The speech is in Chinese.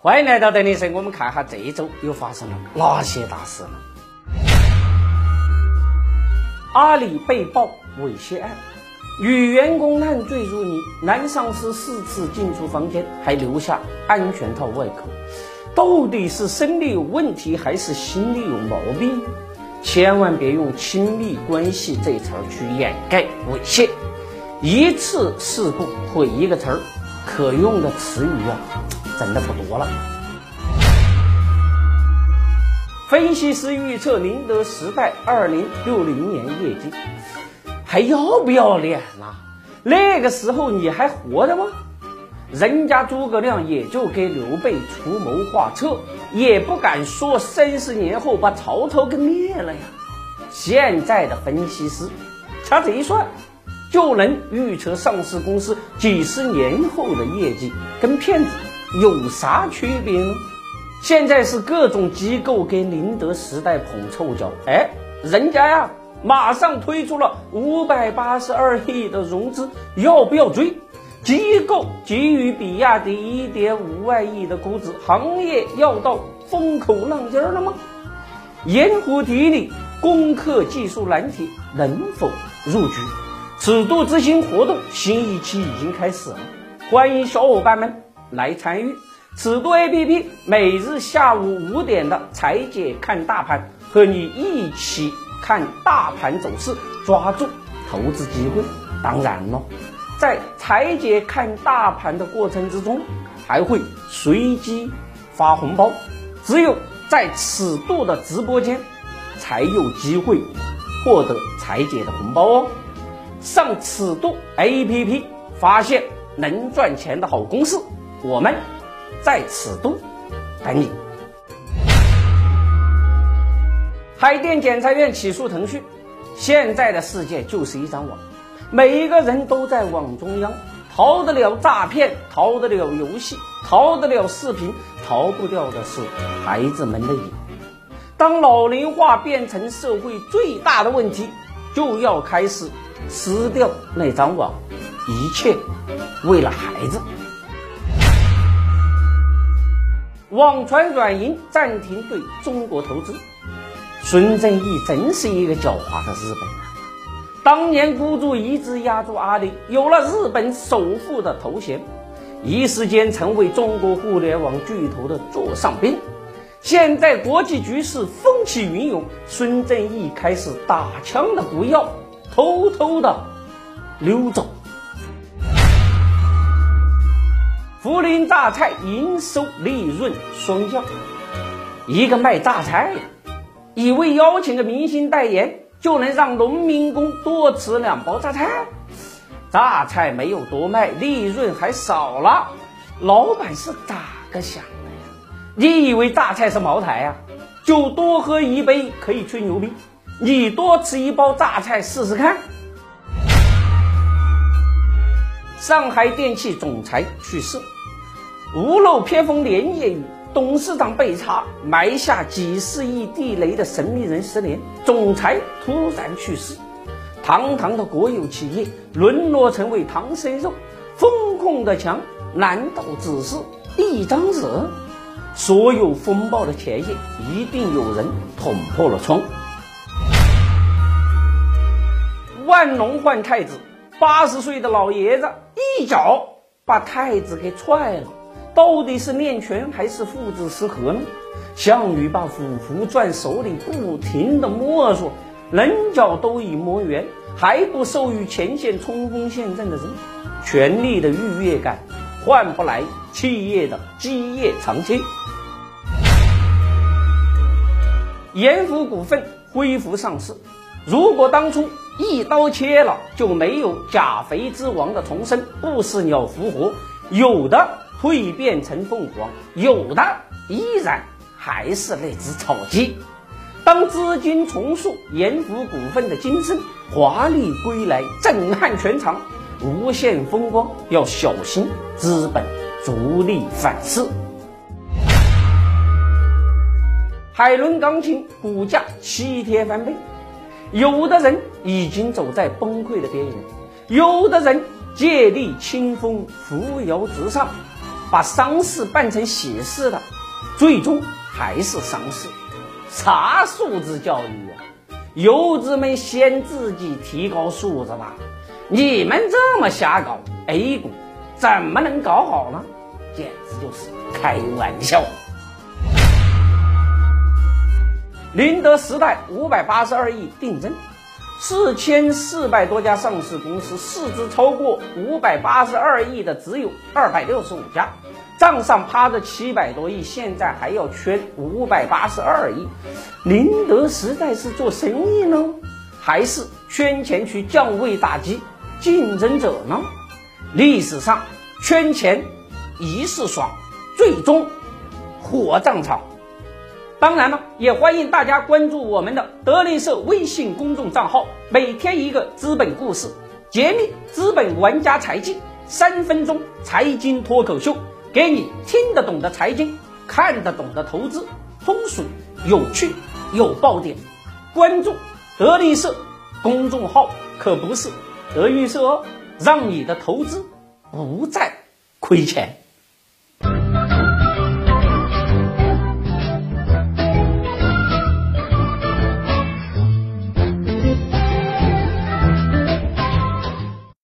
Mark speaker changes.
Speaker 1: 欢迎来到德林社，我们看下这一周又发生了哪些大事呢？阿里被曝猥亵案，女员工烂醉如泥，男上司四次进出房间还留下安全套外壳，到底是生理有问题还是心理有毛病？千万别用亲密关系这词儿去掩盖猥亵，一次事故毁一个词儿，可用的词语啊，真的不多了。分析师预测宁德时代二零六零年业绩，还要不要脸呐？那个时候你还活着吗？人家诸葛亮也就给刘备出谋划策，也不敢说三十年后把曹操给灭了呀。现在的分析师掐指一算，就能预测上市公司几十年后的业绩，跟骗子有啥区别呢？现在是各种机构给宁德时代捧臭脚，哎，人家呀马上推出了五百八十二亿的融资，要不要追？机构给予比亚迪一点五万亿的估值，行业要到风口浪尖了吗？盐湖地理攻克技术难题能否入局？尺度之星活动新一期已经开始了，欢迎小伙伴们来参与。尺度 APP 每日下午五点的财姐看大盘，和你一起看大盘走势，抓住投资机会。当然了，在财姐看大盘的过程之中，还会随机发红包，只有在尺度的直播间才有机会获得财姐的红包哦。上尺度 APP 发现能赚钱的好公司，我们。在此都等你。海淀检察院起诉腾讯。现在的世界就是一张网，每一个人都在网中央，逃得了诈骗，逃得了游戏，逃得了视频，逃不掉的是孩子们的瘾。当老龄化变成社会最大的问题，就要开始撕掉那张网，一切为了孩子。网传软银暂停对中国投资，孙正义真是一个狡猾的日本人。当年孤注一掷压住阿里，有了日本首富的头衔，一时间成为中国互联网巨头的座上宾。现在国际局势风起云涌，孙正义开始打枪的不要，偷偷的溜走。涪陵榨菜营收利润双降，一个卖榨菜的，以为邀请个明星代言就能让农民工多吃两包榨菜，榨菜没有多卖，利润还少了，老板是咋个想的呀？你以为榨菜是茅台呀？就多喝一杯可以吹牛逼，你多吃一包榨菜试试看。上海电气总裁去世，屋漏偏逢连夜雨，董事长被查，埋下几十亿地雷的神秘人失联，总裁突然去世，堂堂的国有企业沦落成为唐僧肉，风控的墙难道只是一张纸？所有风暴的前夜，一定有人捅破了窗。万龙换太子。八十岁的老爷子一脚把太子给踹了，到底是练拳还是父子失和呢？项羽把虎符攥手里，不停的摸索，棱角都已磨圆，还不授予前线冲锋陷阵的人。权力的愉悦感换不来企业的基业长青。盐湖股份恢复上市，如果当初。一刀切了，就没有钾肥之王的重生，不死鸟复活，有的蜕变成凤凰，有的依然还是那只草鸡。当资金重塑盐湖股份的今生，华丽归来，震撼全场，无限风光，要小心资本逐利反噬。海伦钢琴股价七天翻倍。有的人已经走在崩溃的边缘，有的人借力清风扶摇直上，把丧事办成喜事的，最终还是丧事。啥素质教育啊！游子们先自己提高素质吧。你们这么瞎搞，A 股怎么能搞好呢？简直就是开玩笑。宁德时代五百八十二亿定增，四千四百多家上市公司，市值超过五百八十二亿的只有二百六十五家，账上趴着七百多亿，现在还要圈五百八十二亿。宁德时代是做生意呢，还是圈钱去降位打击竞争者呢？历史上圈钱一时爽，最终火葬场。当然了，也欢迎大家关注我们的德林社微信公众账号，每天一个资本故事，揭秘资本玩家财经，三分钟财经脱口秀，给你听得懂的财经，看得懂的投资，通俗有趣有爆点。关注德林社公众号可不是德云社哦，让你的投资不再亏钱。